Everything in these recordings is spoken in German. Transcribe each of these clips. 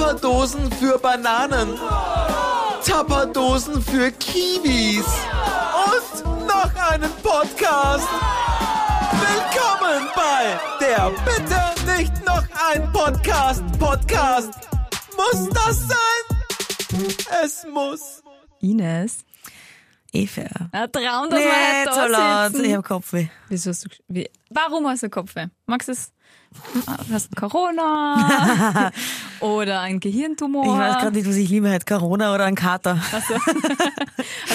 Tapperdosen für Bananen. Tapperdosen für Kiwis. Und noch einen Podcast. Willkommen bei der Bitte nicht noch ein Podcast. Podcast. Muss das sein? Es muss. Ines. Eva. Ein Traum, dass Nicht wir heute so da laut, sitzen. ich hab Kopfweh. Wieso hast du, wie, warum hast du Kopfweh? Magst du es? Hast du Corona? oder ein Gehirntumor? Ich weiß gerade nicht, was ich lieber hätte, Corona oder ein Kater. Hast du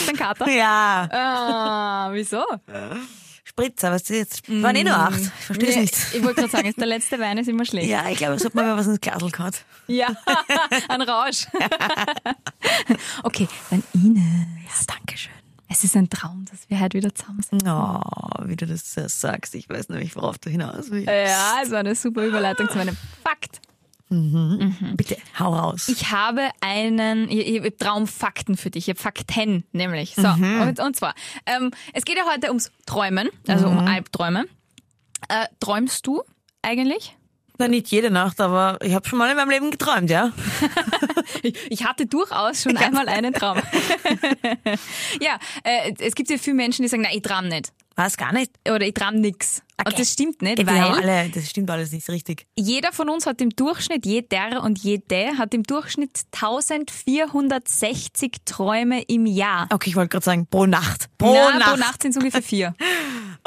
einen Kater? Ja, Ah, wieso? Spritzer, was ist jetzt? Waren eh nur acht. Ich verstehe es Nee, nicht. Ich wollte gerade sagen, der letzte Wein ist immer schlecht. Ja, ich glaube, es hat mal was ins Glasl gehabt. Ja, ein Rausch. okay, dann Ines. Ja, danke schön. Es ist ein Traum, dass wir heute wieder zusammen sind. Oh, wie du das sagst. Ich weiß nämlich, worauf du hinaus willst. Ja, es war eine super Überleitung zu meinem Fakt. Bitte, hau raus. Ich habe einen ich, ich Traumfakten für dich. Ich habe Fakten nämlich. So, und, und zwar, ähm, es geht ja heute ums Träumen, also um Albträume. Äh, träumst du eigentlich? Na, nicht jede Nacht, aber ich habe schon mal in meinem Leben geträumt, ja? Ich, hatte durchaus schon einmal einen Traum. ja, äh, es gibt ja viele Menschen, die sagen, nein, ich traum nicht. Was, gar nicht? Oder ich traum nix. Und das stimmt nicht, Ja, weil alle, das stimmt alles nicht richtig. jeder von uns hat im Durchschnitt, jeder und jede hat im Durchschnitt 1460 Träume im Jahr. Okay, ich wollte gerade sagen, pro Nacht. Pro Na, Nacht. pro Nacht sind es ungefähr vier.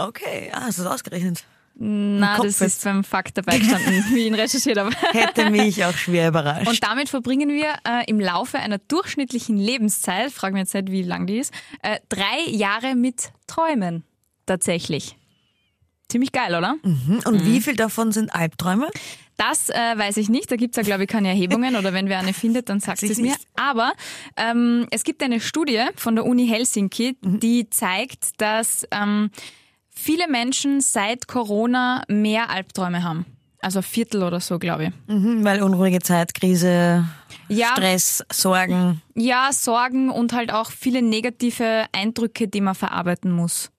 Okay, ah, hast du das ausgerechnet? Na, Kopf das ist beim Fakt dabei gestanden, wie ich ihn recherchiert habe. Hätte mich auch schwer überrascht. Und damit verbringen wir äh, im Laufe einer durchschnittlichen Lebenszeit, frage mich jetzt nicht, wie lang die ist, äh, drei Jahre mit Träumen. Tatsächlich. Ziemlich geil, oder? Und wie viel davon sind Albträume? Das äh, weiß ich nicht. Da gibt's ja, glaube ich, keine Erhebungen oder wenn wer eine findet, dann sagt ich es mir. Aber ähm, es gibt eine Studie von der Uni Helsinki, die zeigt, dass ähm, viele Menschen seit Corona mehr Albträume haben. Also ein Viertel oder so, glaube ich. Mhm, weil unruhige Zeit, Krise, Ja. Stress, Sorgen. Ja, Sorgen und halt auch viele negative Eindrücke, die man verarbeiten muss.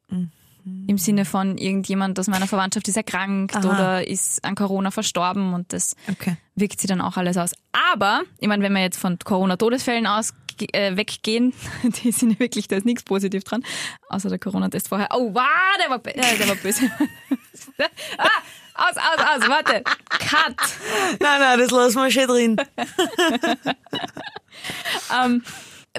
Im Sinne von irgendjemand aus meiner Verwandtschaft ist erkrankt Aha. oder ist an Corona verstorben und das Okay. wirkt sich dann auch alles aus. Aber, ich meine, wenn wir jetzt von Corona-Todesfällen aus äh, weggehen, die sind wirklich, da ist nichts positiv dran, außer der Corona-Test vorher. Oh, wow, der war, äh, der war böse. ah, aus, aus, aus, warte. Cut. Nein, nein, das lassen wir schön drin. Ähm,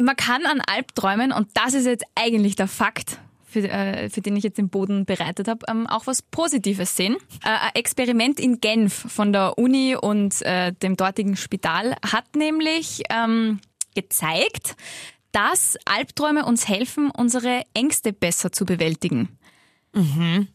man kann an Albträumen, und das ist jetzt eigentlich der Fakt, für, äh, für den ich jetzt den Boden bereitet habe, ähm, auch was Positives sehen. Äh, ein Experiment in Genf von der Uni und äh, dem dortigen Spital hat nämlich ähm, gezeigt, dass Albträume uns helfen, unsere Ängste besser zu bewältigen.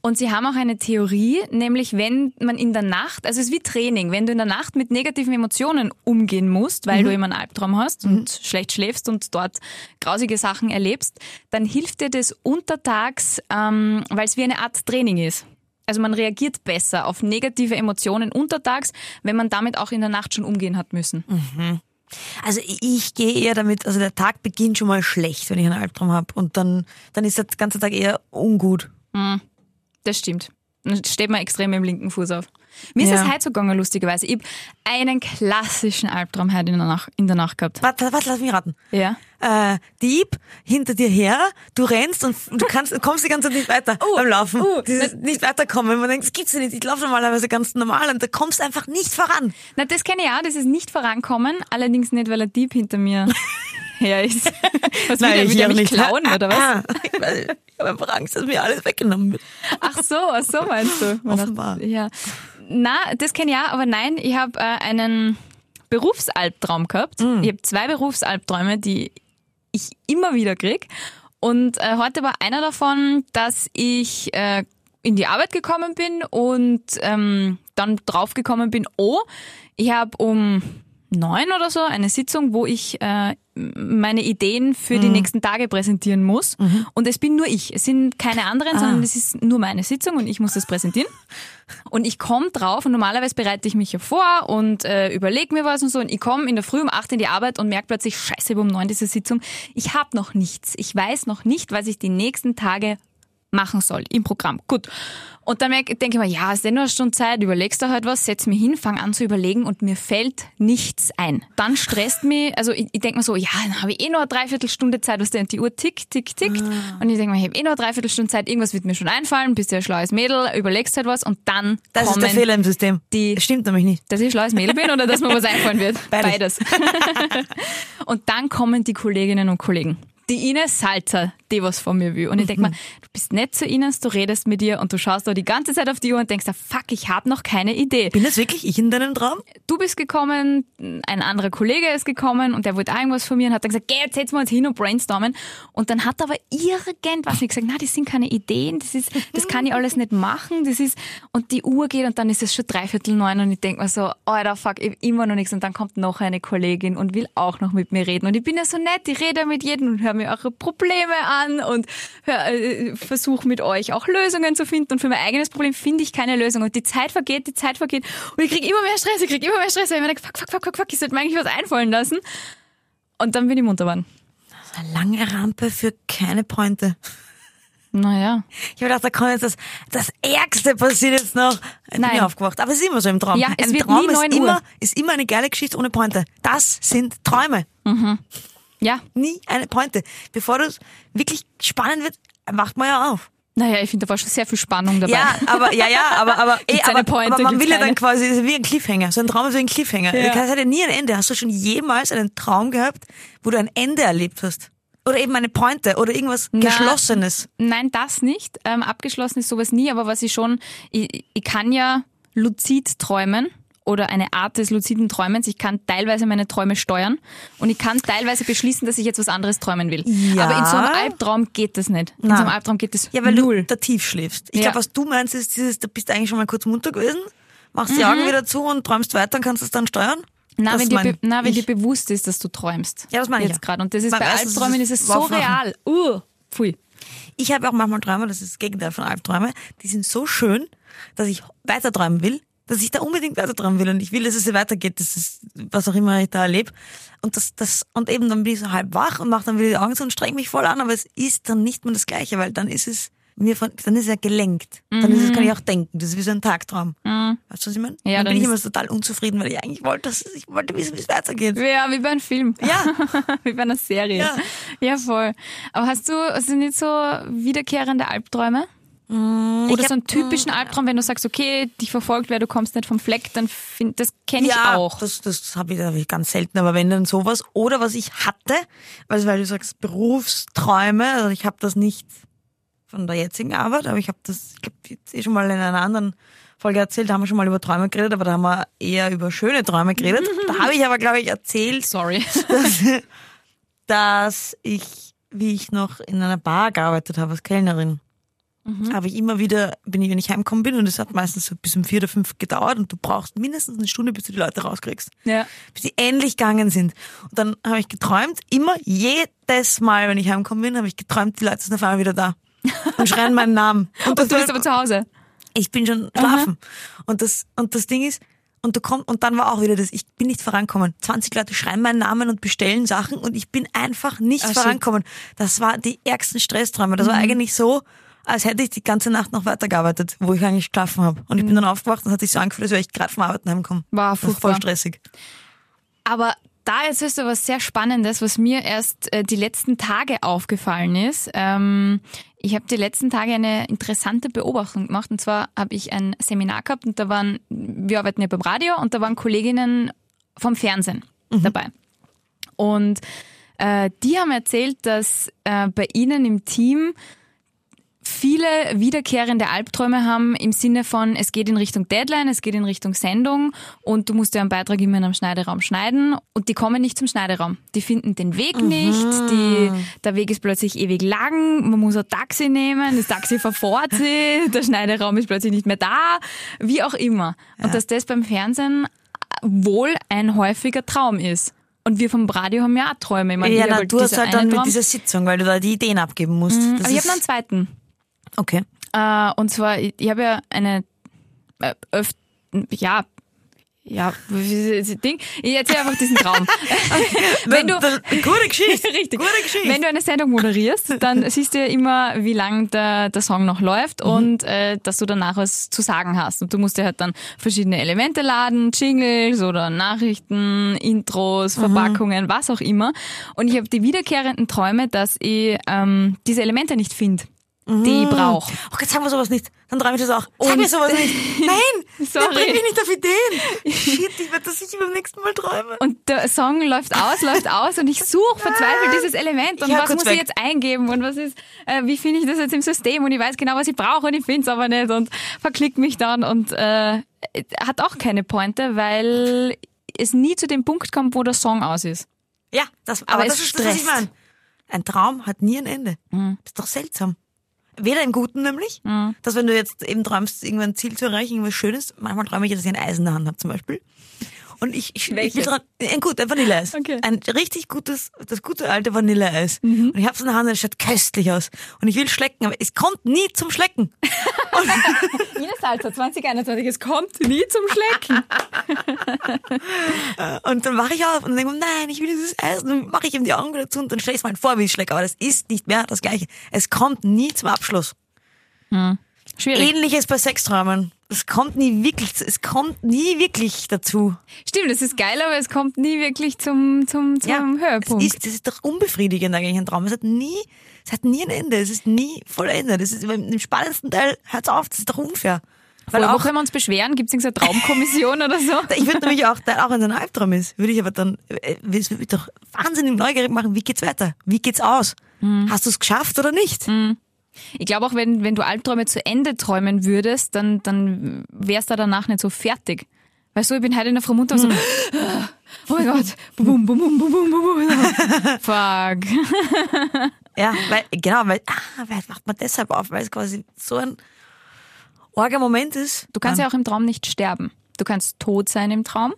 Und sie haben auch eine Theorie, nämlich wenn man in der Nacht, also es ist wie Training, wenn du in der Nacht mit negativen Emotionen umgehen musst, weil du immer einen Albtraum hast und schlecht schläfst und dort grausige Sachen erlebst, dann hilft dir das untertags, ähm, weil es wie eine Art Training ist. Also man reagiert besser auf negative Emotionen untertags, wenn man damit auch in der Nacht schon umgehen hat müssen. Also ich- gehe eher damit, also der Tag beginnt schon mal schlecht, wenn ich einen Albtraum habe. Und dann, dann ist der ganze Tag eher ungut. Das stimmt. Dann steht man extrem im linken Fuß auf. Mir ist Ja. das heute so gegangen, lustigerweise. Ich habe einen klassischen Albtraum heute in der Nacht, in der Nacht gehabt. Warte, warte, lass mich raten. Ja. Äh, Dieb hinter dir her, du rennst und du kannst, kommst die ganze Zeit nicht weiter Uh, beim Laufen. uh, Dieses nicht weiterkommen. Man denkt, das gibt's ja nicht. Ich laufe normalerweise ganz normal und da kommst du einfach nicht voran. Na, das kenne ich auch, das ist nicht vorankommen, allerdings nicht, weil ein Dieb hinter mir her ist. Was will der, will der mich klauen, oder was? Ich ich habe einfach Angst, dass mir alles weggenommen wird. Ach so, ach so meinst du. Man Offenbar. dachte, Ja. Na, das kenne ich auch, aber nein, ich habe äh, einen Berufsalbtraum gehabt. Mm. Ich habe zwei Berufsalbträume, die ich immer wieder krieg. Und äh, heute war einer davon, dass ich äh, in die Arbeit gekommen bin und ähm, dann draufgekommen bin, oh, ich habe um neun oder so eine Sitzung, wo ich äh, meine Ideen für die nächsten Tage präsentieren muss. Und es bin nur ich. Es sind keine anderen, sondern es ist nur meine Sitzung und ich muss das präsentieren. Und ich komme drauf und normalerweise bereite ich mich ja vor und äh, überlege mir was und so. Und ich komme in der Früh um acht in die Arbeit und merke plötzlich, scheiße, um neun diese Sitzung. Ich habe noch nichts. Ich weiß noch nicht, was ich die nächsten Tage machen soll im Programm. Gut. Und dann denke ich mir, ja, es ist eh nur eine Stunde Zeit, überlegst du halt was, setz mich hin, fang an zu überlegen und mir fällt nichts ein. Dann stresst mich, also ich, ich denke mir so, ja, dann habe ich eh nur eine Dreiviertelstunde Zeit, was denn die Uhr tickt, tickt, tickt. Ah. Und ich denke mir, ich habe eh nur eine Dreiviertelstunde Zeit, irgendwas wird mir schon einfallen, bist ja ein schlaues Mädel, überlegst halt was und dann Das ist der Fehler im System. die- Das stimmt nämlich nicht. dass ich ein schlaues Mädel bin oder dass mir was einfallen wird? Beides. und dann kommen die Kolleginnen und Kollegen. Die Ines Salzer, die was von mir will. Und ich denk Mhm. mir, du bist nett zu Ines, du redest mit ihr und du schaust da die ganze Zeit auf die Uhr und denkst, ah, fuck, ich habe noch keine Idee. Bin das wirklich ich in deinem Traum? Du bist gekommen, ein anderer Kollege ist gekommen und der wollte auch irgendwas von mir und hat dann gesagt, geh, jetzt setzen wir uns hin und brainstormen. Und dann hat aber irgendwas nicht gesagt, na, das sind keine Ideen, das ist, das kann ich alles nicht machen, das ist, und die Uhr geht und dann ist es schon dreiviertel neun und ich denk mir so, alter, fuck, ich hab immer noch nichts und dann kommt noch eine Kollegin und will auch noch mit mir reden und ich bin ja so nett, ich rede mit jedem und höre mir eure Probleme an und hör, äh, versuche mit euch auch Lösungen zu finden und für mein eigenes Problem finde ich keine Lösung und die Zeit vergeht, die Zeit vergeht und ich krieg immer mehr Stress, ich krieg immer mehr Stress, weil ich mir denke, fuck, fuck, fuck, fuck, fuck, ich sollte mir eigentlich was einfallen lassen und dann bin ich munter geworden. Eine lange Rampe für keine Pointe. Naja. Ich habe gedacht, da kann jetzt das, das Ärgste passiert jetzt noch. Ich bin Nein. aufgewacht. Aber es ist immer so im Traum. Ja, es Ein wird Traum nie ist 9 Uhr. immer, ist immer eine geile Geschichte ohne Pointe. Das sind Träume. Ja. Nie eine Pointe. Bevor das wirklich spannend wird, wacht man ja auf. Naja, ich finde, da war schon sehr viel Spannung dabei. Ja, aber, ja, ja, aber, aber, eh, Gibt's eine aber, Pointe, aber man will ja dann quasi, ist wie ein Cliffhanger. So ein Traum ist wie ein Cliffhanger. Ja. Das hat ja nie ein Ende. Hast du schon jemals einen Traum gehabt, wo du ein Ende erlebt hast? Oder eben eine Pointe oder irgendwas Na, Geschlossenes? Nein, das nicht. Ähm, abgeschlossen ist sowas nie, aber was ich schon, ich, ich kann ja luzid träumen oder eine Art des luziden Träumens. Ich kann teilweise meine Träume steuern und ich kann teilweise beschließen, dass ich jetzt was anderes träumen will. Ja. Aber in so einem Albtraum geht das nicht. In Nein. so einem Albtraum geht das Ja, weil null. du da tief schläfst. Ich Ja. glaube, was du meinst, ist dieses, da bist du eigentlich schon mal kurz munter gewesen, machst die Mhm. Augen wieder zu und träumst weiter und kannst es dann steuern? Na, wenn, dir, mein na, wenn dir bewusst ist, dass du träumst. Ja, das meine ich Jetzt ja. gerade. Und das ist Beim bei Albträumen ist es so real. Uh, pfui. Ich habe auch manchmal Träume, das ist das Gegenteil von Albträume, die sind so schön, dass ich weiter träumen will, dass ich da unbedingt weiter träumen will und ich will, dass es weitergeht, das ist was auch immer ich da erlebe. Und das, das, und eben dann bin ich so halb wach und mache dann wieder die Augen zu und streng mich voll an, aber es ist dann nicht mehr das Gleiche, weil dann ist es mir von, dann ist es ja gelenkt. Dann ist es, kann ich auch denken. Das ist wie so ein Tagtraum. Weißt du, was ich meine? Mhm. Ja, dann dann bin ich immer total unzufrieden, weil ich eigentlich wollte, dass, ich wollte wissen, wie es weitergeht. Ja, wie bei einem Film. Ja. wie bei einer Serie. Ja. ja, voll. Aber hast du, du nicht so wiederkehrende Albträume? Oder Mm, so hab- einen typischen Albtraum, wenn du sagst, okay, dich verfolgt wer, du kommst nicht vom Fleck, dann find, das kenne ich ja, auch. Das, das habe ich, hab ich ganz selten, aber wenn dann sowas. Oder was ich hatte, also weil du sagst Berufsträume, also ich habe das nicht von der jetzigen Arbeit, aber ich habe das, ich glaube, jetzt eh schon mal in einer anderen Folge erzählt, da haben wir schon mal über Träume geredet, aber da haben wir eher über schöne Träume geredet. da habe ich aber, glaube ich, erzählt, Sorry. dass, dass ich, wie ich noch in einer Bar gearbeitet habe als Kellnerin, habe ich immer wieder, bin ich, wenn ich heimgekommen bin, und es hat meistens so bis um vier oder fünf gedauert und du brauchst mindestens eine Stunde, bis du die Leute rauskriegst ja. bis sie endlich gegangen sind. Und dann habe ich geträumt, immer jedes Mal, wenn ich heimgekommen bin, habe ich geträumt, die Leute sind auf einmal wieder da und schreien meinen Namen. Und, Und du bist aber zu Hause. ich bin schon schlafen. Und das, und das Ding ist, und du kommst, und dann war auch wieder das, ich bin nicht vorankommen. 20 Leute schreiben meinen Namen und bestellen Sachen und ich bin einfach nicht. Mhm. vorankommen. Das war die ärgsten Stressträume. Das war eigentlich so, als hätte ich die ganze Nacht noch weitergearbeitet, wo ich eigentlich geschlafen habe. Und ich bin dann aufgewacht und hat sich so angefühlt, als wäre ich gerade vom Arbeiten heimgekommen. Mhm. War war voll furchtbar. stressig. Aber da erzählst du was sehr Spannendes, was mir erst äh, die letzten Tage aufgefallen ist. Ähm, ich habe die letzten Tage eine interessante Beobachtung gemacht. Und zwar habe ich ein Seminar gehabt und da waren, wir arbeiten ja beim Radio und da waren Kolleginnen vom Fernsehen dabei. Und äh, die haben erzählt, dass äh, bei ihnen im Team viele wiederkehrende Albträume haben im Sinne von, es geht in Richtung Deadline, es geht in Richtung Sendung und du musst ja einen Beitrag immer in einem Schneideraum schneiden und die kommen nicht zum Schneideraum. Die finden den Weg nicht, die, der Weg ist plötzlich ewig lang, man muss ein Taxi nehmen, das Taxi verfährt sich, der Schneideraum ist plötzlich nicht mehr da, wie auch immer. Und dass das beim Fernsehen wohl ein häufiger Traum ist. Und wir vom Radio haben ja auch Träume. Ich meine, Ja, na, halt du hast halt dann eine mit Traum. dieser Sitzung, weil du da die Ideen abgeben musst. Das Aber ich habe noch einen zweiten. Okay. Äh, und zwar, ich, ich habe ja eine äh, öf ja, Ja, Ding. Ich erzähle einfach diesen Traum. wenn du, gute Geschichte. Richtig. Gute Geschichte. Wenn du eine Sendung moderierst, dann siehst du ja immer, wie lang der, der Song noch läuft Mhm. und äh, dass du danach was zu sagen hast. Und du musst dir halt dann verschiedene Elemente laden, Jingles oder Nachrichten, Mhm. Intros, Verpackungen, was auch immer. Und ich habe die wiederkehrenden Träume, dass ich ähm, diese Elemente nicht finde, die ich brauche. Oh, jetzt sagen wir sowas nicht. Dann träume ich das auch. Sag Und- mir sowas nicht. Nein, Sorry. bring mich nicht auf Ideen. Shit, ich werde das sicher beim nächsten Mal träumen. Und der Song läuft aus, läuft aus und ich suche verzweifelt dieses Element und was muss ich weg. jetzt eingeben und was ist, äh, wie finde ich das jetzt im System und ich weiß genau, was ich brauche und ich finde es aber nicht und verklick mich dann und äh, hat auch keine Pointe, weil es nie zu dem Punkt kommt, wo der Song aus ist. Ja, das, aber, Aber das ist das, was ich stresst. meine. Ein Traum hat nie ein Ende. Das ist doch seltsam. Weder im Guten nämlich, dass wenn du jetzt eben träumst, irgendwann ein Ziel zu erreichen, irgendwas Schönes, manchmal träume ich, dass ich ein Eis in der Hand habe zum Beispiel. Und ich, ich, ich will Welches? dran, ein gut, ein Vanilleeis. Okay. Ein richtig gutes, das gute alte Vanilleeis. Und ich habe es in der Hand und es schaut köstlich aus. Und ich will schlecken, aber es kommt nie zum Schlecken. Ines Salzer 2021, es kommt nie zum Schlecken. Und dann wache ich auf und denke, nein, ich will dieses Eis. Und dann mache ich ihm die Augen wieder zu und dann stelle ich es mal vor, wie ich schlecke. Aber das ist nicht mehr das Gleiche. Es kommt nie zum Abschluss. Schwierig. Ähnliches bei Sexträumen. Es kommt nie wirklich, es kommt nie wirklich dazu. Stimmt, es ist geil, aber es kommt nie wirklich zum, zum, zum Höhepunkt. Es ist, das ist doch unbefriedigend eigentlich ein Traum. Es hat nie, es hat nie ein Ende. Es ist nie vollendet. Das ist im spannendsten Teil, hört's auf, das ist doch unfair. Weil wo auch, können wir uns beschweren? Gibt es irgendeine Traumkommission oder so? ich würde nämlich auch, auch wenn es ein Albtraum ist, würde ich aber dann, äh, es würde mich doch wahnsinnig neugierig machen, wie geht's weiter? Wie geht's aus? Mhm. Hast du es geschafft oder nicht? Ich glaube auch, wenn, wenn du Albträume zu Ende träumen würdest, dann, dann wärst du danach nicht so fertig. Weißt du, ich bin heute in der Frau Mutter und so, oh mein Gott, bum, bum, bum, bum, bum, bum. Fuck. Ja, weil, genau, weil, ah, weil macht man deshalb auf, weil es quasi so ein orger Moment ist. Du kannst ja auch im Traum nicht sterben. Du kannst tot sein im Traum.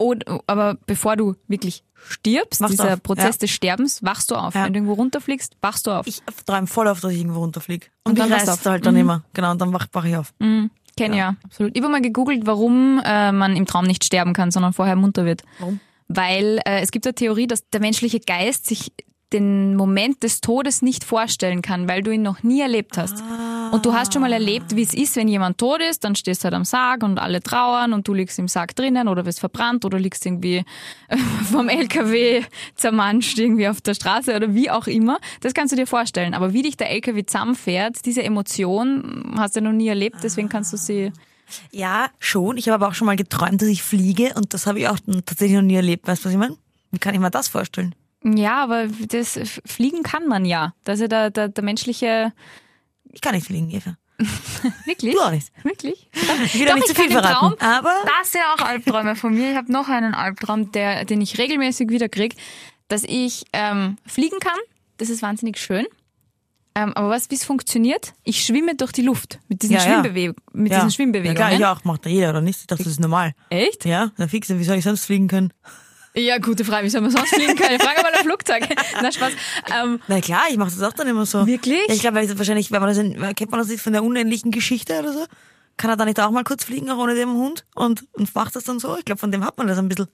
Oder, aber bevor du wirklich stirbst, Wachst dieser auf, Prozess ja. des Sterbens, wachst du auf. Ja. Wenn du irgendwo runterfliegst, wachst du auf. Ich träume voll auf, dass ich irgendwo runterfliege. Und, Und dann ich wachst du reiß auf. halt dann immer. Genau, und dann wach, wach ich auf. Mhm. Kenn ja. absolut. Ich habe mal gegoogelt, warum äh, man im Traum nicht sterben kann, sondern vorher munter wird. Warum? Weil äh, es gibt eine Theorie, dass der menschliche Geist sich den Moment des Todes nicht vorstellen kann, weil du ihn noch nie erlebt hast. Und du hast schon mal erlebt, wie es ist, wenn jemand tot ist, dann stehst du halt am Sarg und alle trauern und du liegst im Sarg drinnen oder wirst verbrannt oder liegst irgendwie äh, vom LKW zermanscht irgendwie auf der Straße oder wie auch immer. Das kannst du dir vorstellen. Aber wie dich der LKW zusammenfährt, diese Emotion hast du noch nie erlebt, deswegen kannst du sie Ja, schon. Ich habe aber auch schon mal geträumt, dass ich fliege und das habe ich auch tatsächlich noch nie erlebt. Weißt du, was ich meine? Wie kann ich mir das vorstellen? Ja, aber das Fliegen kann man ja. Das ist ja der, der, der menschliche. Ich kann nicht fliegen, Eva. Wirklich? Du auch nicht. Wirklich? Ich will Doch, auch nicht ich zu viel verraten. Traum, aber Das sind auch Albträume von mir. Ich habe noch einen Albtraum, der, den ich regelmäßig wieder krieg, dass ich ähm, fliegen kann. Das ist wahnsinnig schön. Ähm, aber was, wie es funktioniert? Ich schwimme durch die Luft mit diesen, Ja, ja. Schwimmbewe mit ja. diesen Ja, Schwimmbewegungen. klar, ich auch. Macht jeder, oder nicht? Ich dachte, das ist normal. Echt? Ja, na fix, wie soll ich sonst fliegen können? Ja, gute Frage. Wie soll man sonst fliegen können? Frage mal ein Flugzeug. Na, Spaß. Ähm, Na klar, ich mache das auch dann immer so. Wirklich? Ja, ich glaube, weil das wahrscheinlich, wenn man das in, kennt man das nicht von der unendlichen Geschichte oder so? Kann er da nicht auch mal kurz fliegen, auch ohne den Hund? Und, und macht das dann so? Ich glaube, von dem hat man das ein bisschen.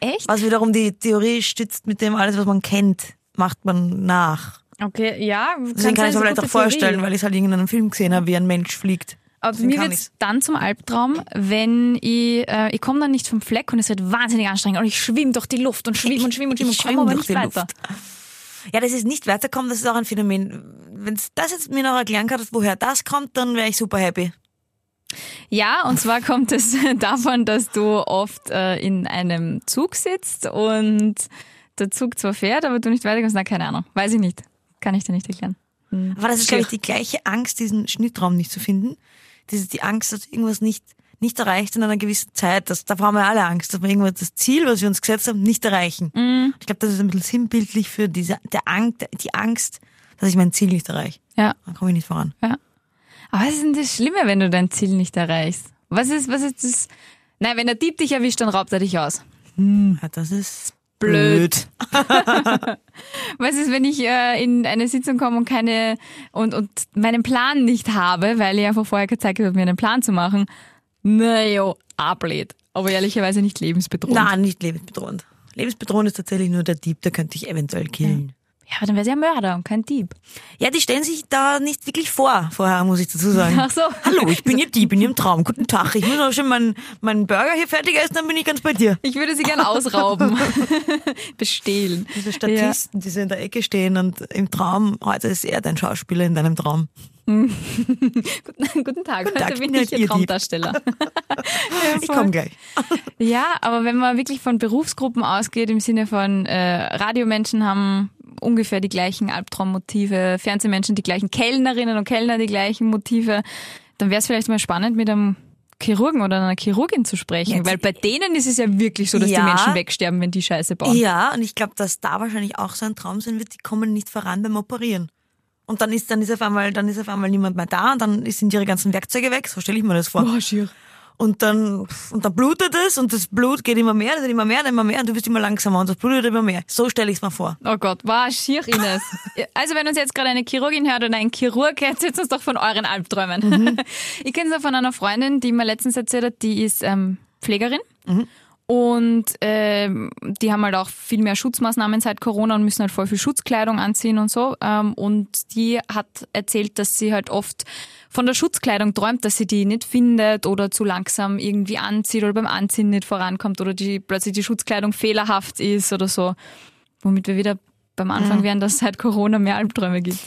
echt? Was wiederum die Theorie stützt, mit dem alles, was man kennt, macht man nach. Okay, ja. Deswegen kann ich mir vielleicht auch vorstellen, weil ich es halt in irgendeinem Film gesehen habe, wie ein Mensch fliegt. Aber Deswegen mir wird ich's. dann zum Albtraum, wenn ich, äh, ich komme dann nicht vom Fleck und es wird wahnsinnig anstrengend und ich schwimme durch die Luft und schwimme und schwimme und schwimme und komme schwimm aber nicht weiter. Luft. Ja, das ist nicht weiterkommen, das ist auch ein Phänomen. Wenn das jetzt mir noch erklären kannst, woher das kommt, dann wäre ich super happy. Ja, und zwar kommt es davon, dass du oft äh, in einem Zug sitzt und der Zug zwar fährt, aber du nicht weiterkommst. Na, keine Ahnung. Weiß ich nicht. Kann ich dir nicht erklären. Hm. Aber das ist, glaube ich, die gleiche Angst, diesen Schnittraum nicht zu finden. Diese, die Angst, dass irgendwas nicht, nicht erreicht in einer gewissen Zeit. Das, da haben wir alle Angst, dass wir irgendwas, das Ziel, was wir uns gesetzt haben, nicht erreichen. Ich glaube, das ist ein bisschen sinnbildlich für diese, der Angst, die Angst, dass ich mein Ziel nicht erreiche. Ja, Dann komme ich nicht voran. ja. Aber was ist denn das Schlimme, wenn du dein Ziel nicht erreichst? Was ist, was ist das? Nein, wenn der Dieb dich erwischt, dann raubt er dich aus. Ja, das ist Blöd. Was ist, wenn ich äh, in eine Sitzung komme und keine und, und meinen Plan nicht habe, weil ich einfach vorher gezeigt habe, mir einen Plan zu machen? Na jo, ablehnt. Aber ehrlicherweise nicht lebensbedrohend. Nein, nicht lebensbedrohend. Lebensbedrohend ist tatsächlich nur der Dieb, der könnte dich eventuell killen. Ja, aber dann wäre sie ja Mörder und kein Dieb. Ja, die stellen sich da nicht wirklich vor, vorher muss ich dazu sagen. Ach so. Hallo, ich bin Ihr Dieb in Ihrem Traum. Guten Tag, ich muss noch schon meinen, meinen Burger hier fertig essen, dann bin ich ganz bei dir. Ich würde sie gern ausrauben. Bestehlen. Diese Statisten, die so in der Ecke stehen und im Traum, heute ist er dein Schauspieler in deinem Traum. Guten, guten Tag, heute Tag, bin ja, ich ihr Ihr. Traumdarsteller. Ja, Ich komme gleich. Ja, aber wenn man wirklich von Berufsgruppen ausgeht, im Sinne von äh, Radiomenschen haben ungefähr die gleichen Albtraummotive, Fernsehmenschen die gleichen Kellnerinnen und Kellner die gleichen Motive, dann wäre es vielleicht mal spannend, mit einem Chirurgen oder einer Chirurgin zu sprechen, Jetzt- weil bei denen ist es ja wirklich so, dass Ja. die Menschen wegsterben, wenn die Scheiße bauen. Ja, und ich glaube, dass da wahrscheinlich auch so ein Traum sein wird, die kommen nicht voran beim Operieren. Und dann ist, dann ist auf einmal, dann ist auf einmal niemand mehr da und dann sind ihre ganzen Werkzeuge weg, so stelle ich mir das vor. Boah, schier. Und dann, und dann blutet es und das Blut geht immer mehr, dann immer mehr, dann immer mehr und du wirst immer langsamer und das blutet immer mehr. So stelle ich es mir vor. Oh Gott, war schier, Ines. Also wenn uns jetzt gerade eine Chirurgin hört oder ein Chirurg, erzählt uns doch von euren Albträumen. Mhm. Ich kenne es ja von einer Freundin, die mir letztens erzählt hat, die ist ähm, Pflegerin. Mhm. Und ähm, die haben halt auch viel mehr Schutzmaßnahmen seit Corona und müssen halt voll viel Schutzkleidung anziehen und so. Ähm, und die hat erzählt, dass sie halt oft von der Schutzkleidung träumt, dass sie die nicht findet oder zu langsam irgendwie anzieht oder beim Anziehen nicht vorankommt oder die plötzlich die Schutzkleidung fehlerhaft ist oder so. Womit wir wieder beim Anfang Mhm. wären, dass es seit Corona mehr Albträume gibt.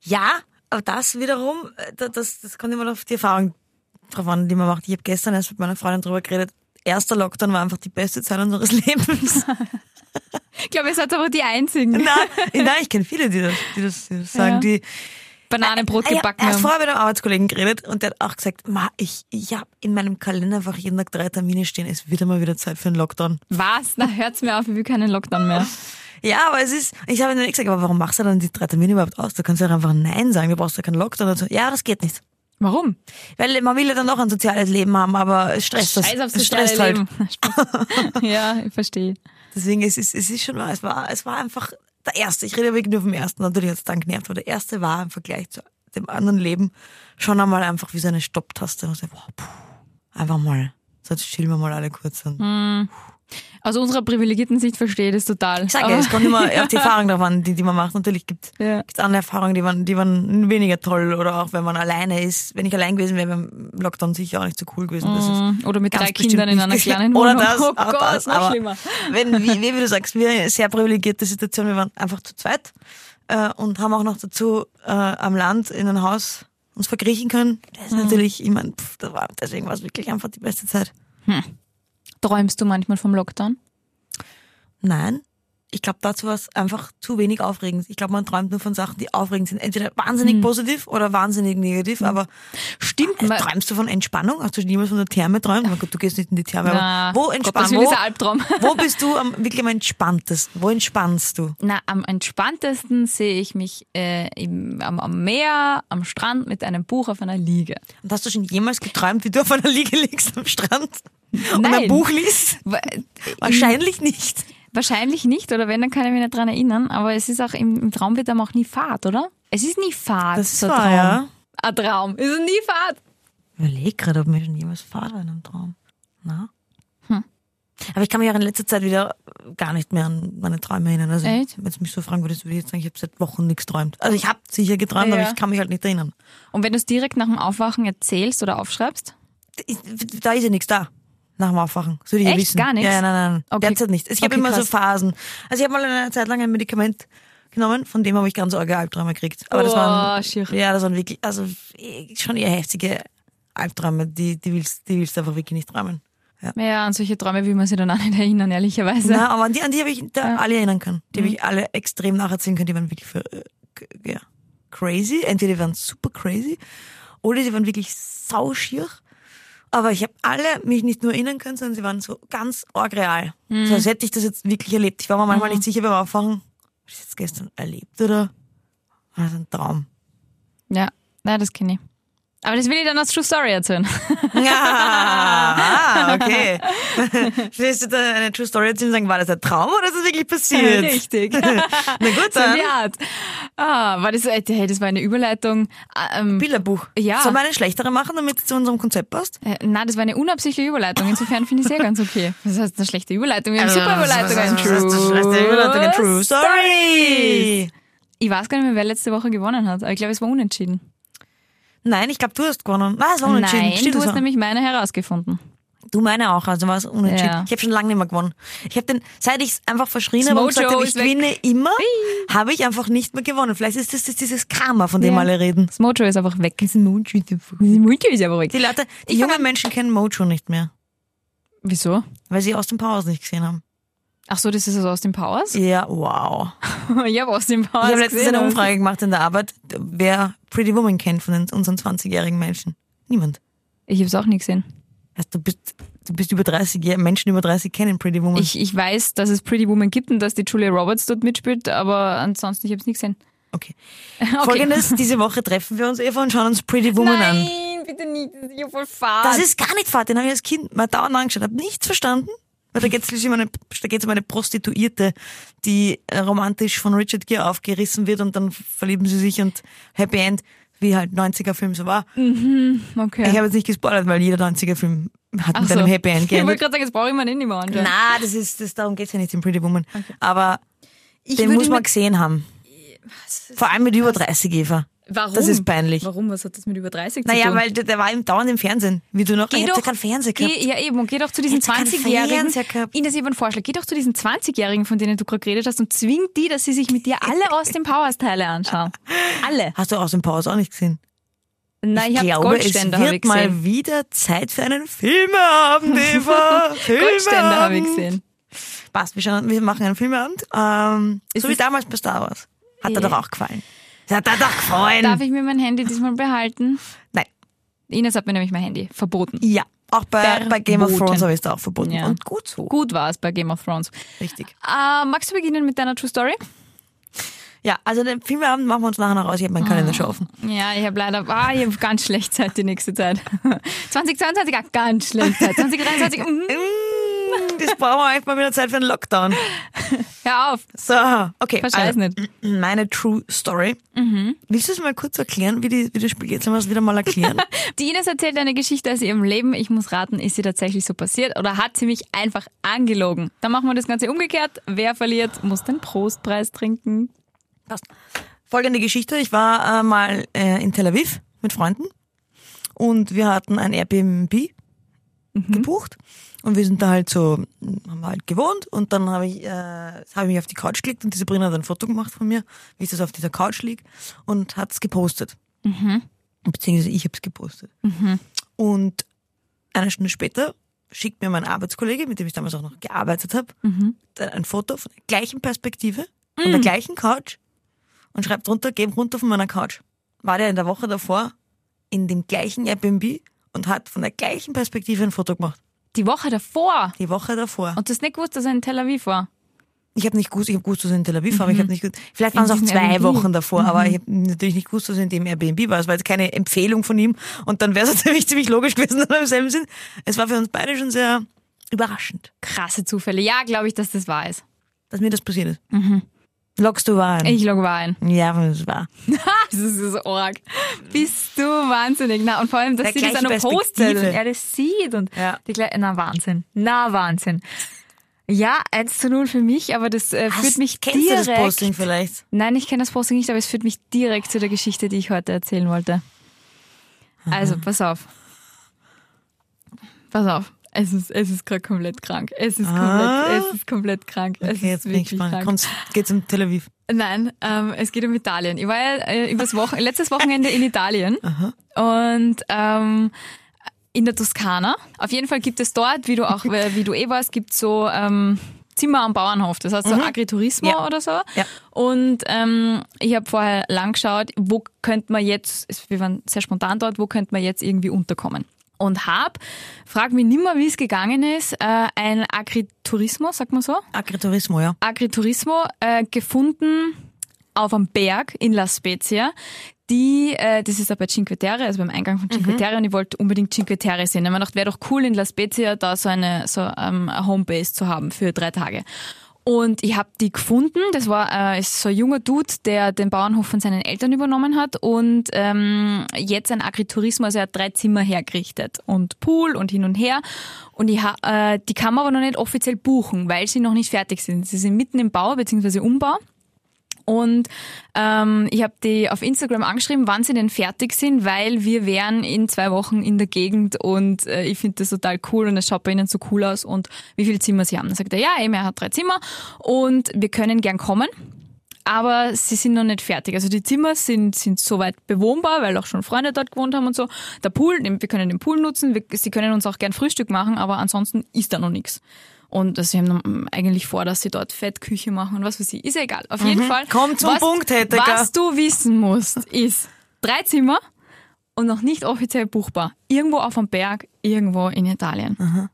Ja, aber das wiederum, äh, da- das, das kommt immer auf die Erfahrung drauf an, die man macht. Ich habe gestern erst mit meiner Freundin drüber geredet. Erster Lockdown war einfach die beste Zeit unseres Lebens. Ich glaube, ihr seid aber die Einzigen. nein, nein, ich kenne viele, die das, die das, die das sagen, Ja. die Bananenbrot Ah, gebacken ja, erst haben. vorher mit einem Arbeitskollegen geredet und der hat auch gesagt, Ma, ich, ich habe in meinem Kalender einfach jeden Tag drei Termine stehen. Es wird immer wieder Zeit für einen Lockdown. Was? Na, hört's mir auf, ich will keinen Lockdown mehr. Ja, aber es ist, ich habe ihnen gesagt, aber warum machst du dann die drei Termine überhaupt aus? Du kannst ja auch einfach Nein sagen, du brauchst ja keinen Lockdown. Und so. Ja, das geht nicht. Warum? Weil man will ja dann noch ein soziales Leben haben, aber es stresst das. Scheiß aufs soziale halt. Leben. ja, ich verstehe. Deswegen, es ist, es ist schon, es war, es war einfach der erste. Ich rede wirklich nur vom ersten. Natürlich hat es dann genervt, aber der erste war im Vergleich zu dem anderen Leben schon einmal einfach wie so eine Stopptaste. Und so, wow, puh, einfach mal. So, jetzt chillen wir mal alle kurz. Und Hm. Aus unserer privilegierten Sicht verstehe ich das total. Ich sage ja, es kommt immer auf die Erfahrung drauf an, die, die man macht. Natürlich gibt es Ja. andere Erfahrungen, die waren, die waren weniger toll. Oder auch wenn man alleine ist. Wenn ich allein gewesen wäre, wäre Lockdown sicher auch nicht so cool gewesen. Mm, Oder mit drei Kindern in einer kleinen Oder Wohnung. das, oh Gott, das. noch Aber schlimmer. wenn, wie, wie du sagst, wir eine sehr privilegierte Situation. Wir waren einfach zu zweit äh, und haben auch noch dazu äh, am Land in ein Haus uns verkriechen können. Das ist Mhm. natürlich, ich meine, pff, das war, deswegen war es wirklich einfach die beste Zeit. Träumst du manchmal vom Lockdown? Nein. Ich glaube, dazu war es einfach zu wenig aufregend. Ich glaube, man träumt nur von Sachen, die aufregend sind. Entweder wahnsinnig Hm. positiv oder wahnsinnig negativ. Aber Stimmt. äh, träumst du von Entspannung? Hast du niemals von der Therme träumt? Oh Gott, du gehst nicht in die Therme. Na, aber wo Wo, dieser Albtraum. wo bist du am, wirklich am entspanntesten? Wo entspannst du? Na, am entspanntesten sehe ich mich äh, im, am, am Meer, am Strand mit einem Buch auf einer Liege. Und hast du schon jemals geträumt, wie du auf einer Liege liegst am Strand und Nein. ein Buch liest? Wa- Wahrscheinlich nicht. Wahrscheinlich nicht, oder wenn, dann kann ich mich nicht dran erinnern. Aber es ist auch im, im Traum wird einem auch nie Fahrt, oder? Es ist nie Fahrt. Das ist so ein wahr, Traum. ja. Ein Traum. Es ist nie Fahrt. Ich überlege gerade, ob mir schon jemals Fahrt war in einem Traum. Na? Hm. Aber ich kann mich auch in letzter Zeit wieder gar nicht mehr an meine Träume erinnern. Also, Echt? wenn du mich so fragen würdest, würde ich jetzt sagen, ich habe seit Wochen nichts geträumt. Also ich habe sicher geträumt, aber Ja. ich kann mich halt nicht erinnern. Und wenn du es direkt nach dem Aufwachen erzählst oder aufschreibst? Da ist ja nichts da. Nach dem Aufwachen. Das würde ich Echt? wissen. Gar nichts? Ja, nein, nein. Okay. Derzeit nicht. Ich habe Okay, immer so krass. Phasen. Also ich habe mal eine Zeit lang ein Medikament genommen, von dem habe ich ganz arge Albträume gekriegt. Aber das Oh, waren, schier. ja, das waren wirklich, also eh, schon eher heftige Albträume, die, die willst, die willst du einfach wirklich nicht träumen. Ja. Ja, an solche Träume will man sich dann auch nicht erinnern, ehrlicherweise. Na, aber an die, an die habe ich da Ja. alle erinnern können. Die habe ich alle extrem nacherzählen können. Die waren wirklich für, äh, ja, crazy. Entweder die waren super crazy oder die waren wirklich sauschier. Aber ich habe alle mich nicht nur erinnern können, sondern sie waren so ganz arg real. So als hätte ich das jetzt wirklich erlebt. Ich war mir manchmal nicht sicher beim Aufwachen, habe ich das jetzt gestern erlebt oder war das ein Traum? Ja, ja das kenne ich. Aber das will ich dann als True Story erzählen. Ja, ah, okay. Willst du da eine True Story erzählen und sagen, war das ein Traum oder ist das wirklich passiert? Richtig. Na gut, So dann. die Art. Ah, war das, äh, hey, das war eine Überleitung. Ah, Ähm, Bilderbuch. Ja. Sollen wir eine schlechtere machen, damit es zu unserem Konzept passt? äh, na, das war eine unabsichtliche Überleitung. Insofern finde ich es eh ganz okay. Das heißt, eine schlechte Überleitung. Wir haben super Überleitungen. Also, Das ist eine schlechte Überleitung. True. Story. Ich weiß gar nicht mehr, wer letzte Woche gewonnen hat. Aber ich glaube, es war unentschieden. Nein, ich glaube, du hast gewonnen. Nein, es war unentschieden. Nein, Stimmt, du hast war- nämlich meine herausgefunden. Du meine auch, also war es unentschieden. Ja. Ich habe schon lange nicht mehr gewonnen. Ich habe den, seit ich es einfach verschrien habe und gesagt habe, ich weg. gewinne immer, habe ich einfach nicht mehr gewonnen. Vielleicht ist das, das dieses Karma, von dem Ja. alle reden. Das Mojo ist einfach weg. Das Mojo ist einfach weg. Das Mojo ist einfach weg. Die Leute, die jungen Menschen kennen Mojo nicht mehr, Wieso? weil sie Austin Powers nicht gesehen haben. Ach so, das ist also aus den Powers? Ja, wow. ich habe aus den Powers Ich habe letztens eine Umfrage gemacht in der Arbeit, wer Pretty Woman kennt von unseren 20-jährigen Menschen. Niemand. Ich habe es auch nie gesehen. Also du bist, du bist über 30, ja, Menschen über 30 kennen Pretty Woman. Ich, ich weiß, dass es Pretty Woman gibt und dass die Julia Roberts dort mitspielt, aber ansonsten, ich habe es nie gesehen. okay. okay. Folgendes, diese Woche treffen wir uns, Eva, und schauen uns Pretty Woman an. Nein, bitte nicht, das ist ja voll fad. Das ist gar nicht fad, den habe ich als Kind mal dauernd angeschaut, habe nichts verstanden. Weil da geht es um eine, da geht's um eine Prostituierte, die äh, romantisch von Richard Gere aufgerissen wird und dann verlieben sie sich und Happy End, wie halt 90er-Film so war. okay. Ich habe jetzt nicht gespoilert, weil jeder 90er-Film hat Ach mit so. einem Happy End Ich wollte geendet. gerade sagen, jetzt brauche ich mir den nicht mehr anschauen. Na, das ist, das, darum geht's ja nicht in Pretty Woman. Aber den würde muss man gesehen haben. Vor allem mit über 30, Eva. Warum? Das ist peinlich. Warum? Was hat das mit über 30 zu Naja, tun? weil der, der war im dauernd im Fernsehen. Wie du noch, Geh ich doch, keinen Fernseher gehabt. Geh, ja eben, und geh doch zu diesen Hättest du keinen 20-Jährigen. Fernseher gehabt? Ines, ich habe einen Vorschlag. Geh doch zu diesen 20-Jährigen, von denen du gerade geredet hast, und zwing die, dass sie sich mit dir alle aus den Powers-Teile anschauen. Alle. Hast du aus dem Pause auch nicht gesehen? Nein, ich, habe glaube, es ich wird gesehen. mal wieder Zeit für einen Filmeabend, Eva. Goldständer habe ich Filmeabend. gesehen. Passt, wir, schauen, wir machen einen Filmeabend. Ähm, Ist so wie damals bei Star Wars. Hat Ja. dir doch auch gefallen. Das hat dir doch gefallen. Darf ich mir mein Handy diesmal behalten? Nein. Ines hat mir nämlich mein Handy verboten. Ja, auch bei, bei Game of. Thrones habe ich es da auch verboten. Ja. Und gut so. Gut war es bei Game of Thrones. Richtig. Äh, magst du beginnen mit deiner True Story? Ja, also den Filmeabend machen wir uns nachher noch raus. Ich habe meinen Kalender schon offen. Ja, ich habe leider, ah, ich habe ganz schlecht Zeit die nächste Zeit. 2022, ah, ganz schlecht Zeit. 2023, mm, Mm, Das brauchen wir mal wieder Zeit für einen Lockdown. hör auf. So, okay. Verscheiß nicht. Meine True Story. Willst du es mal kurz erklären, wie, die, wie das Spiel geht? Sollen wir es wieder mal erklären? Die Ines erzählt eine Geschichte aus ihrem Leben. Ich muss raten, ist sie tatsächlich so passiert oder hat sie mich einfach angelogen? Dann machen wir das Ganze umgekehrt. Wer verliert, muss den Prostpreis trinken. Passt. Folgende Geschichte. Ich war äh, mal äh, in Tel Aviv mit Freunden und wir hatten ein Airbnb gebucht und wir sind da halt so, haben wir halt gewohnt und dann habe ich, äh, habe ich mich auf die Couch gelegt und die Sabrina hat ein Foto gemacht von mir, wie ich das auf dieser Couch lieg und hat es gepostet. Beziehungsweise ich habe es gepostet. Und eine Stunde später schickt mir mein Arbeitskollege, mit dem ich damals auch noch gearbeitet habe, dann ein Foto von der gleichen Perspektive, von der gleichen Couch und schreibt drunter, geh runter von meiner Couch. War der in der Woche davor in dem gleichen Airbnb und hat von der gleichen Perspektive ein Foto gemacht. Die Woche davor. Die Woche davor. Und du hast nicht gewusst, dass er in Tel Aviv war. Ich habe nicht gewusst, ich habe gewusst, dass er in Tel Aviv war, aber ich habe nicht gewusst, vielleicht waren es auch zwei Airbnb. Wochen davor, aber ich habe natürlich nicht gewusst, dass er in dem Airbnb war. Es war jetzt keine Empfehlung von ihm und dann wäre es natürlich ziemlich logisch gewesen, dass wir im selben sind. Es war für uns beide schon sehr überraschend, Krasse Zufälle. Ja, glaube ich, dass das wahr ist. dass mir das passiert ist. Loggst du wahr ein? Ich log wahr ein. Ja, das war. Das ist so arg. Bist du wahnsinnig. Na, und vor allem, dass sie das auch noch gleiche postet und er das sieht und Ja. die gleich, na Wahnsinn. Na Wahnsinn. Ja, 1 zu 0 für mich, aber das äh, führt mich Kennst direkt. du das Posting vielleicht? Nein, ich kenne das Posting nicht, aber es führt mich direkt zu der Geschichte, die ich heute erzählen wollte. Also, pass auf. Pass auf. Es ist, es ist gerade komplett krank. Es ist Ah. komplett, es ist komplett krank. es Okay, ist jetzt bin ich gespannt. Kommt's, geht's um Tel Aviv? Nein, ähm, es geht um Italien. Ich war ja äh, übers Wochen letztes Wochenende in Italien und ähm, in der Toskana. Auf jeden Fall gibt es dort, wie du auch, wie du eh warst, gibt so ähm, Zimmer am Bauernhof. Das heißt so Agriturismo Ja. oder so. Ja. Und ähm, ich habe vorher lang geschaut, wo könnte man jetzt, es- wir waren sehr spontan dort, wo könnte man jetzt irgendwie unterkommen. Und hab, frag mich nimmer, wie es gegangen ist, äh, ein Agriturismo, sagt man so? Agriturismo, ja. Agriturismo äh, gefunden auf einem Berg in La Spezia, die, äh, das ist aber bei Cinque Terre, also beim Eingang von Cinque Terre und ich wollte unbedingt Cinque Terre sehen. Ich habe mir gedacht, wäre doch cool in La Spezia da so eine, so ähm, eine Homebase zu haben für drei Tage. Und ich habe die gefunden. Das war äh, ist so ein junger Dude, der den Bauernhof von seinen Eltern übernommen hat und ähm, jetzt ein Agritourismus, also er hat drei Zimmer hergerichtet und Pool und hin und her. Und ich äh, die kann man aber noch nicht offiziell buchen, weil sie noch nicht fertig sind. Sie sind mitten im Bau bzw. Umbau. Und ähm, ich habe die auf Instagram angeschrieben, wann sie denn fertig sind, weil wir wären in zwei Wochen in der Gegend und äh, ich finde das total cool und es schaut bei ihnen so cool aus und wie viele Zimmer sie haben. Dann sagt er, ja, eben, er hat drei Zimmer und wir können gern kommen. Aber sie sind noch nicht fertig. Also die Zimmer sind, sind soweit bewohnbar, weil auch schon Freunde dort gewohnt haben und so. Der Pool, wir können den Pool nutzen, wir, sie können uns auch gern Frühstück machen, aber ansonsten ist da noch nichts. Und sie haben dann eigentlich vor, dass sie dort Fettküche machen und was weiß ich. Ist ja egal. Auf jeden Fall. Komm zum was, Punkt, Hettecker. Was du wissen musst, ist drei Zimmer und noch nicht offiziell buchbar. Irgendwo auf dem Berg, irgendwo in Italien.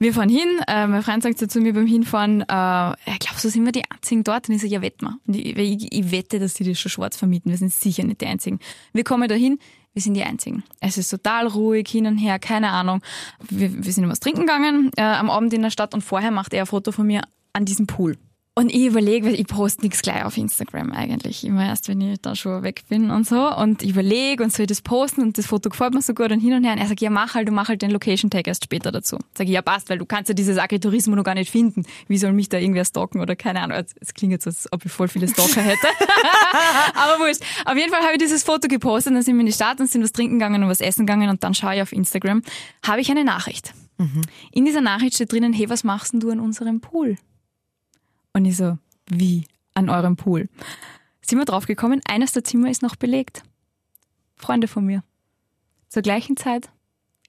Wir fahren hin, äh, mein Freund sagt so zu mir beim Hinfahren, äh, glaube, so sind wir die einzigen dort. Und ich so, ja, wett mal. Und ich, ich, ich wette, dass die das schon schwarz vermieten. Wir sind sicher nicht die einzigen. Wir kommen dahin, wir sind die einzigen. Es ist total ruhig, hin und her, keine Ahnung. Wir, wir sind was trinken gegangen äh, am Abend in der Stadt und vorher macht er ein Foto von mir an diesem Pool. Und ich überlege, weil ich poste nichts gleich auf Instagram eigentlich. Immer erst, wenn ich da schon weg bin und so. Und ich überlege und soll ich das posten und das Foto gefällt mir so gut und hin und her. Und er sagt, ja mach halt, du mach halt den Location Tag erst später dazu. Sag ich, ja passt, weil du kannst ja dieses Agritourismo noch gar nicht finden. Wie soll mich da irgendwer stalken oder keine Ahnung. Es- Es klingt jetzt, als ob ich voll viele Stalker hätte. Aber wurscht. Auf jeden Fall habe ich dieses Foto gepostet, dann sind wir in die Stadt und sind was trinken gegangen und was essen gegangen und dann schaue ich auf Instagram, habe ich eine Nachricht. In dieser Nachricht steht drinnen, hey, was machst denn du an unserem Pool? Und ich so, wie? An eurem Pool? Sind wir draufgekommen, eines der Zimmer ist noch belegt. Freunde von mir. Zur gleichen Zeit,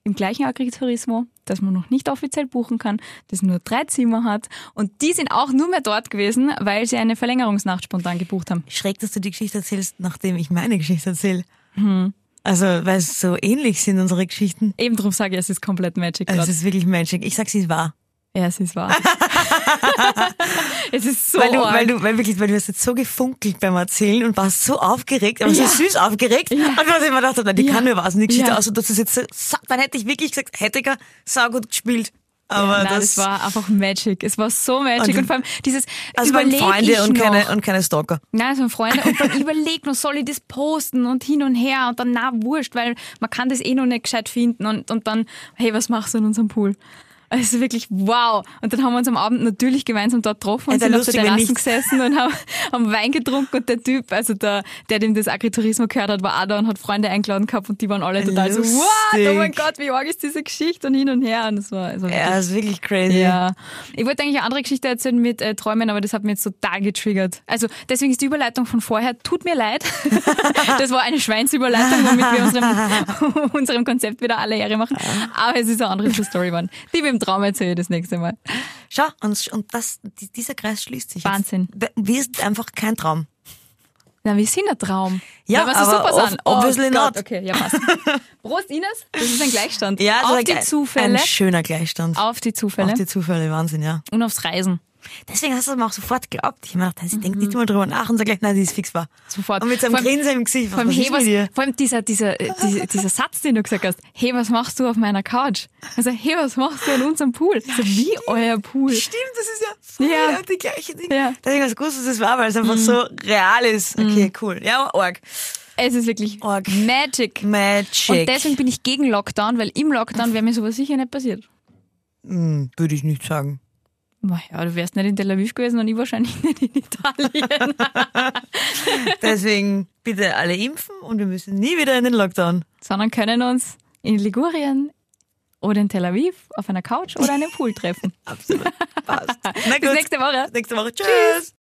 im gleichen Agriturismo, das man noch nicht offiziell buchen kann, das nur drei Zimmer hat. Und die sind auch nur mehr dort gewesen, weil sie eine Verlängerungsnacht spontan gebucht haben. Schräg, dass du die Geschichte erzählst, nachdem ich meine Geschichte erzähle. Also, weil es so ähnlich sind, unsere Geschichten. Eben drum sage ich, es ist komplett Magic Also, es ist wirklich Magic. Ich sag, sie ist wahr. Ja, es ist wahr. es ist so weil, du, arg. weil du, weil wirklich, weil du hast jetzt so gefunkelt beim Erzählen und warst so aufgeregt, aber Ja. so süß aufgeregt. Und was ich mir gedacht habe, nein, die Ja. kann nur was. Und die Geschichte Ja. aus, und das ist jetzt so, dann hätte ich wirklich gesagt, hätte ich saugut gespielt. Aber ja, nein, das, das, war einfach Magic. Es war so Magic. Und- Und, vor allem dieses also waren Freunde und noch. keine, und keine Stalker. Nein, es waren Freunde. Und dann überleg noch, soll ich das posten und hin und her und dann, na, wurscht, weil man kann das eh noch nicht gescheit finden und, und dann, hey, was machst du in unserem Pool? Also wirklich wow. Und dann haben wir uns am Abend natürlich gemeinsam dort getroffen und Ja, sind auf der Terrasse gesessen und haben, haben Wein getrunken und der Typ, also der, der dem das Agritourismo gehört hat, war auch da und hat Freunde eingeladen gehabt und die waren alle total so, Lustig. what? Oh mein Gott, wie arg ist diese Geschichte und hin und her und das war, das war Ja, wirklich das ist wirklich crazy. ja. Ich wollte eigentlich eine andere Geschichte erzählen mit äh, Träumen, aber das hat mich jetzt total getriggert. Also deswegen ist die Überleitung von vorher, tut mir leid. das war eine Schweinsüberleitung, womit wir unserem, unserem Konzept wieder alle Ehre machen. Aber es ist eine andere Story geworden. Die wir im Traum erzähle ich das nächste Mal. Schau, und, und das, die- dieser Kreis schließt sich. Wahnsinn. Jetzt. Wir sind einfach kein Traum. Na, wir sind ein Traum. Ja, so aber super sind. obviously oh Gott. not. Okay, ja, passt. Prost, Ines. Das ist ein Gleichstand. Ja, das Auf ist die ein, Zufälle. Ein schöner Gleichstand. Auf die Zufälle. Auf die Zufälle, Wahnsinn, ja. und aufs Reisen. Deswegen hast du es mir auch sofort geglaubt. Ich habe mir gedacht, ich denke nicht mal drüber nach und sag gleich, nein, die ist fix. Mhm. Sofort. Und mit seinem Grinsen im Gesicht, was, Vor allem, was hey, was, dir? vor allem dieser, dieser, äh, dieser, dieser Satz, den du gesagt hast, hey, was machst du auf meiner Couch? Also, hey, was machst du an unserem Pool? So, wie euer Pool? Stimmt, das ist ja voll Ja. ja. die gleiche Ding. Ja. Mhm. Deswegen hast du gewusst, dass das war, weil es einfach so real ist. Okay, cool. Ja, arg. Es ist wirklich Org. Magic. Magic. Und deswegen bin ich gegen Lockdown, weil im Lockdown wäre mir sowas sicher nicht passiert. Hm, würde ich nicht sagen. Ja, du wärst nicht in Tel Aviv gewesen und ich wahrscheinlich nicht in Italien. Deswegen bitte alle impfen und wir müssen nie wieder in den Lockdown. Sondern können uns in Ligurien oder in Tel Aviv auf einer Couch oder einem Pool treffen. Absolut. Passt. Na Bis gut. nächste Woche. Nächste Woche. Tschüss.